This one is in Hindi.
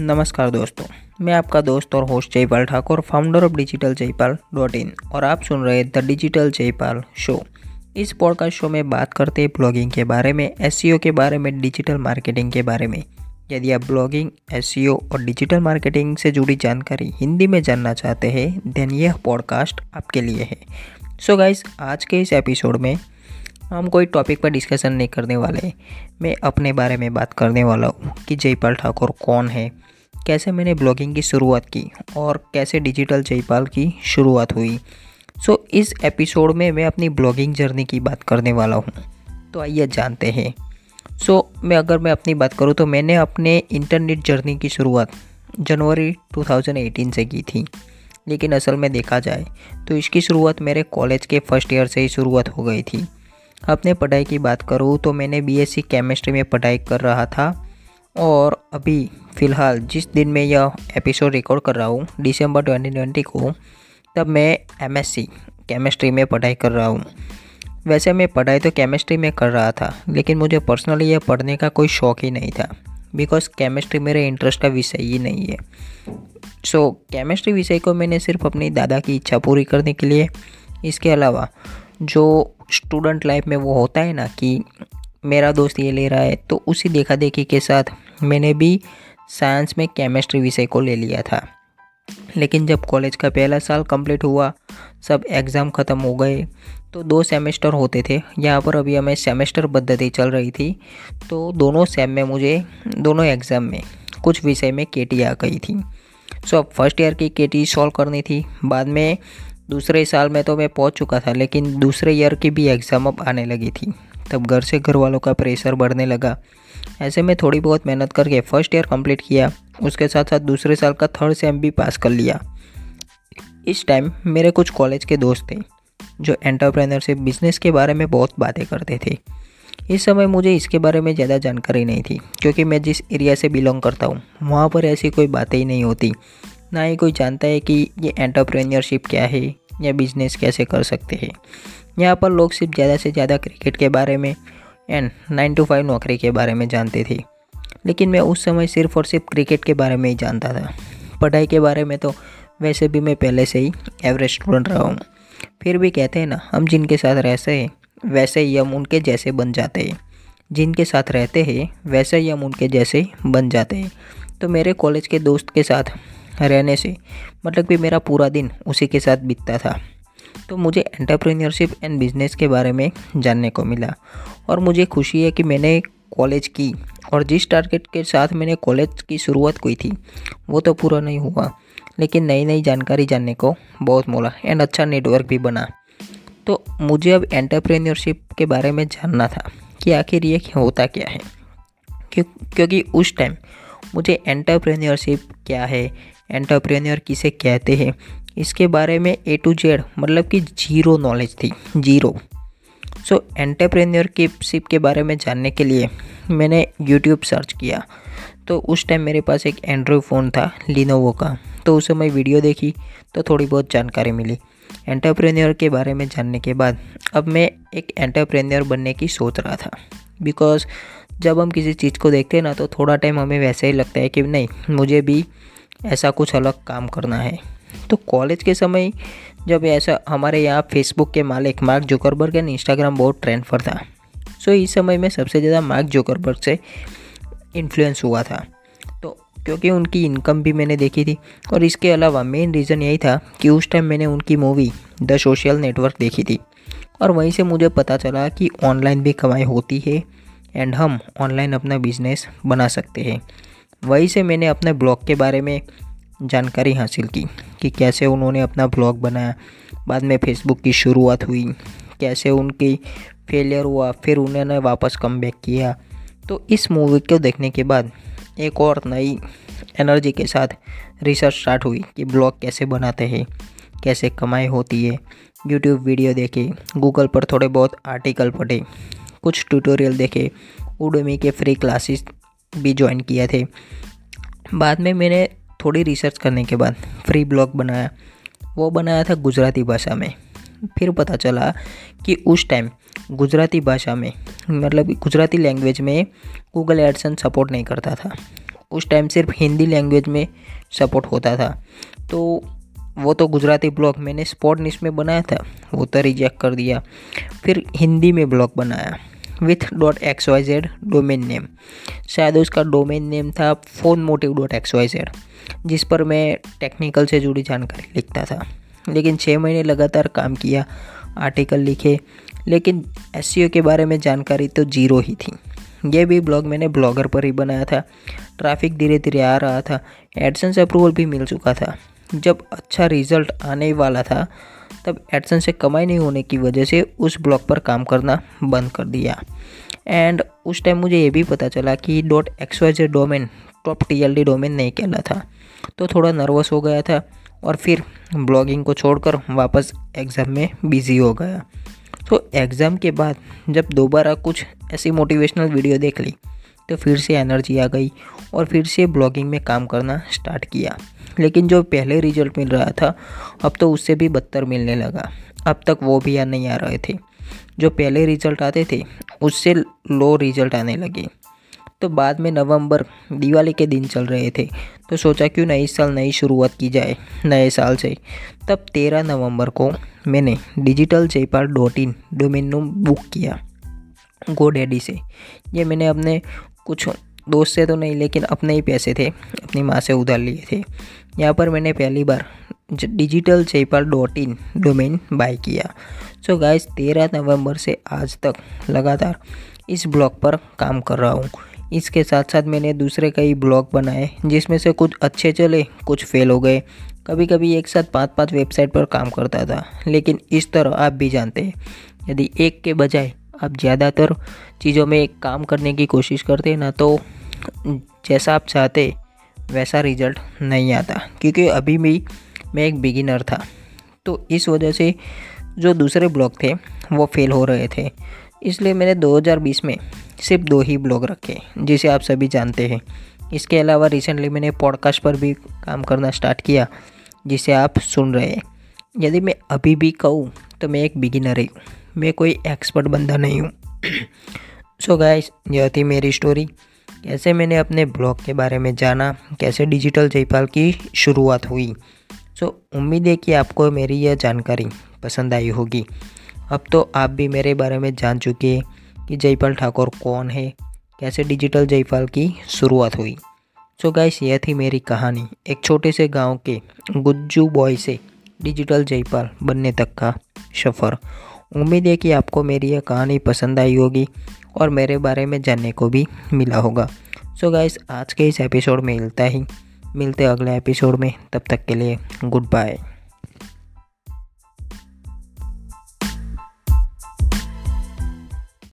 नमस्कार दोस्तों, मैं आपका दोस्त और host Jaipal Thakur founder of digital Jaipal dot in और आप सुन रहे द डिजिटल जयपाल शो इस पॉडकास्ट शो में बात करते हैं ब्लॉगिंग के बारे में एस e के बारे में डिजिटल मार्केटिंग के बारे में। यदि आप ब्लॉगिंग एस e और डिजिटल मार्केटिंग से जुड़ी जानकारी हिंदी में जानना चाहते हैं देन यह पॉडकास्ट आपके लिए है। सो so गाइस आज के इस एपिसोड में हम कोई टॉपिक पर डिस्कशन नहीं करने वाले मैं अपने बारे में बात करने वाला हूँ कि जयपाल ठाकुर कौन है कैसे मैंने ब्लॉगिंग की शुरुआत की और कैसे डिजिटल जयपाल की शुरुआत हुई। सो so, इस एपिसोड में मैं अपनी ब्लॉगिंग जर्नी की बात करने वाला हूँ। तो आइए जानते हैं। सो so, मैं अगर मैं अपनी बात करूँ तो मैंने अपने इंटरनेट जर्नी की शुरुआत जनवरी 2018 से की थी। लेकिन असल में देखा जाए तो इसकी शुरुआत मेरे कॉलेज के फ़र्स्ट ईयर से ही शुरुआत हो गई थी। अपने पढ़ाई की बात करूँ तो मैंने बीएससी केमिस्ट्री में पढ़ाई कर रहा था। और अभी फ़िलहाल जिस दिन मैं यह एपिसोड रिकॉर्ड कर रहा हूँ दिसंबर 2020 को तब मैं एमएससी केमिस्ट्री में पढ़ाई कर रहा हूँ। वैसे मैं पढ़ाई तो केमिस्ट्री में कर रहा था लेकिन मुझे पर्सनली यह पढ़ने का कोई शौक़ ही नहीं था बिकॉज़ केमिस्ट्री मेरे इंटरेस्ट का विषय ही नहीं है। सो so, केमिस्ट्री विषय को मैंने सिर्फ़ अपनी दादा की इच्छा पूरी करने के लिए इसके अलावा जो स्टूडेंट लाइफ में वो होता है ना कि मेरा दोस्त ये ले रहा है तो उसी देखा देखी के साथ मैंने भी साइंस में केमिस्ट्री विषय को ले लिया था। लेकिन जब कॉलेज का पहला साल कंप्लीट हुआ, सब एग्ज़ाम ख़त्म हो गए तो दो सेमेस्टर होते थे। यहाँ पर अभी हमें सेमेस्टर पद्धति चल रही थी तो दोनों सेम में मुझे, दोनों एग्ज़ाम में कुछ विषय में के आ गई थी। सो अब फ़र्स्ट ईयर की के टी सॉल्व करनी थी। बाद में दूसरे साल में तो मैं पहुँच चुका था, लेकिन दूसरे ईयर की भी एग्ज़ाम अब आने लगी थी। तब घर से घर वालों का प्रेशर बढ़ने लगा। ऐसे में थोड़ी बहुत मेहनत करके फ़र्स्ट ईयर कंप्लीट किया, उसके साथ साथ दूसरे साल का थर्ड सेम भी पास कर लिया। इस टाइम मेरे कुछ कॉलेज के दोस्त थे, जो एंटरप्रेनरशिप बिज़नेस के बारे में बहुत बातें करते थे। इस समय मुझे इसके बारे में ज़्यादा जानकारी नहीं थी, क्योंकि मैं जिस एरिया से बिलोंग करता हूँ, वहाँ पर ऐसी कोई बातें ही नहीं होती। ना ही कोई जानता है कि ये एंटरप्रेन्योरशिप क्या है, या बिज़नेस कैसे कर सकते हैं। यहाँ पर लोग सिर्फ़ ज़्यादा से ज़्यादा क्रिकेट के बारे में एंड नाइन टू फाइव नौकरी के बारे में जानते थे। लेकिन मैं उस समय सिर्फ़ और सिर्फ़ क्रिकेट के बारे में ही जानता था। पढ़ाई के बारे में तो वैसे भी मैं पहले से ही एवरेज स्टूडेंट रहा हूँ। फिर भी कहते हैं ना, हम जिनके साथ रहते हैं, वैसे ही हम उनके जैसे बन जाते हैं। जिनके साथ रहते हैं, वैसे ही हम उनके जैसे बन जाते हैं। तो मेरे कॉलेज के दोस्त के साथ रहने से मतलब कि मेरा पूरा दिन उसी के साथ बीतता था। तो मुझे एंटरप्रेन्योरशिप एंड बिज़नेस के बारे में जानने को मिला। और मुझे खुशी है कि मैंने कॉलेज की और जिस टारगेट के साथ मैंने कॉलेज की शुरुआत की थी, वो तो पूरा नहीं हुआ। लेकिन नई नई जानकारी जानने को बहुत मोला एंड अच्छा नेटवर्क भी बना। तो मुझे अब एंटरप्रेन्योरशिप के बारे में जानना था कि आखिर ये होता क्या है। क्यों, क्योंकि उस टाइम मुझे एंटरप्रेन्योरशिप क्या है एंटरप्रेन्योर किसे कहते हैं इसके बारे में ए टू जेड मतलब कि ज़ीरो नॉलेज थी ज़ीरो सो एंटरप्रेन्योरशिप के बारे में जानने के लिए मैंने यूट्यूब सर्च किया। तो उस टाइम मेरे पास एक एंड्रॉयड फ़ोन था लिनोवो का। तो उस समय वीडियो देखी तो थोड़ी बहुत जानकारी मिली। एंटरप्रेन्योर के बारे में जानने के बाद, अब मैं एक एंटरप्रेन्योर बनने की सोच रहा था। बिकॉज़ जब हम किसी चीज़ को देखते हैं ना तो थोड़ा टाइम हमें वैसे ही लगता है कि नहीं, मुझे भी ऐसा कुछ अलग काम करना है। तो कॉलेज के समय जब ऐसा हमारे यहाँ फेसबुक के मालिक मार्क जोकरबर्ग एंड इंस्टाग्राम बहुत ट्रेंड पर था। सो इस समय में सबसे ज़्यादा मार्क जोकरबर्ग से इन्फ्लुएंस हुआ था। तो क्योंकि उनकी इनकम भी मैंने देखी थी और इसके अलावा मेन रीज़न यही था कि उस टाइम मैंने उनकी मूवी द सोशल नेटवर्क देखी थी। और वहीं से मुझे पता चला कि ऑनलाइन भी कमाई होती है एंड हम ऑनलाइन अपना बिज़नेस बना सकते हैं। वहीं से मैंने अपने ब्लॉग के बारे में जानकारी हासिल की। कि कैसे उन्होंने अपना ब्लॉग बनाया। बाद में फेसबुक की शुरुआत हुई, कैसे उनकी फेलियर हुआ, फिर उन्होंने वापस कम किया। तो इस मूवी को देखने के बाद एक और नई एनर्जी के साथ रिसर्च स्टार्ट हुई कि ब्लॉग कैसे बनाते हैं, कैसे कमाई होती है। यूट्यूब वीडियो देखे गूगल पर थोड़े बहुत आर्टिकल पढ़े, कुछ ट्यूटोरियल देखे। उडमी के फ्री क्लासेस भी ज्वाइन किए थे। बाद में मैंने थोड़ी रिसर्च करने के बाद फ्री ब्लॉग बनाया। वो बनाया था गुजराती भाषा में। फिर पता चला कि उस टाइम गुजराती भाषा में मतलब गुजराती लैंग्वेज में गूगल एडसन सपोर्ट नहीं करता था। उस टाइम सिर्फ़ हिंदी लैंग्वेज में सपोर्ट होता था। तो वो तो गुजराती ब्लॉग मैंने स्पॉट न्यूज़ में बनाया था, वो तो रिजेक्ट कर दिया। फिर हिंदी में ब्लॉग बनाया। With dot X Y Z domain name शायद उसका डोमेन नेम था phone motive dot X Y Z जिस पर मैं टेक्निकल से जुड़ी जानकारी लिखता था। लेकिन छः महीने लगातार काम किया आर्टिकल लिखे, लेकिन एस e के बारे में जानकारी तो ज़ीरो ही थी। ये भी ब्लॉग मैंने ब्लॉगर पर ही बनाया था। ट्रैफ़िक धीरे धीरे आ रहा था। एडसेंस अप्रूवल भी मिल चुका था। जब अच्छा रिज़ल्ट आने वाला था, तब एडसन से कमाई नहीं होने की वजह से उस ब्लॉग पर काम करना बंद कर दिया। एंड उस टाइम मुझे ये भी पता चला कि dot X Y domain top T L D domain नहीं कहला था। तो थोड़ा नर्वस हो गया था और फिर ब्लॉगिंग को छोड़कर वापस एग्ज़ाम में बिज़ी हो गया। तो एग्ज़ाम के बाद जब दोबारा कुछ ऐसी मोटिवेशनल वीडियो देख ली तो फिर से एनर्जी आ गई और फिर से ब्लॉगिंग में काम करना स्टार्ट किया। लेकिन जो पहले रिज़ल्ट मिल रहा था, अब तो उससे भी बदतर मिलने लगा। अब तक वो भी नहीं आ रहे थे। जो पहले रिज़ल्ट आते थे, उससे लो रिज़ल्ट आने लगे। तो बाद में नवंबर, दिवाली के दिन चल रहे थे। तो सोचा क्यों नई साल नई शुरुआत की जाए, नए साल से। तब तेरह नवंबर को मैंने digital Jaipal dot in domain book किया गो डैडी से। ये मैंने अपने कुछ दोस्त से तो नहीं, लेकिन अपने ही पैसे थे, अपनी माँ से उधार लिए थे। यहाँ पर मैंने पहली बार digital Jaipal dot in domain buy किया। सो गाइस तेरह नवंबर से आज तक लगातार इस ब्लॉग पर काम कर रहा हूँ। इसके साथ साथ मैंने दूसरे कई ब्लॉग बनाए, जिसमें से कुछ अच्छे चले, कुछ फेल हो गए। कभी कभी एक साथ पाँच पाँच वेबसाइट पर काम करता था, लेकिन इस तरह आप भी जानते हैं। यदि एक के बजाय आप ज़्यादातर चीज़ों में काम करने की कोशिश करते ना तो जैसा आप चाहते वैसा रिज़ल्ट नहीं आता। क्योंकि अभी भी मैं एक बिगिनर था। तो इस वजह से जो दूसरे ब्लॉग थे, वो फेल हो रहे थे। इसलिए मैंने 2020 में सिर्फ़ दो ही ब्लॉग रखे, जिसे आप सभी जानते हैं। इसके अलावा रिसेंटली मैंने पॉडकास्ट पर भी काम करना स्टार्ट किया, जिसे आप सुन रहे हैं। यदि मैं अभी भी कहूँ तो मैं एक बिगिनर ही हूँ। मैं कोई एक्सपर्ट बंदा नहीं हूँ। सो गाइस यह थी मेरी स्टोरी कैसे मैंने अपने ब्लॉग के बारे में जाना, कैसे डिजिटल जयपाल की शुरुआत हुई। सो उम्मीद है कि आपको मेरी यह जानकारी पसंद आई होगी। अब तो आप भी मेरे बारे में जान चुके हैं कि जयपाल ठाकुर कौन है, कैसे डिजिटल जयपाल की शुरुआत हुई। सो so गाइस यह थी मेरी कहानी। एक छोटे से गाँव के गुज्जू बॉय से डिजिटल जयपाल बनने तक का सफ़र। उम्मीद है कि आपको मेरी यह कहानी पसंद आई होगी और मेरे बारे में जानने को भी मिला होगा। सो so गाइस आज के इस एपिसोड में मिलता ही, मिलते अगले एपिसोड में। तब तक के लिए गुड बाय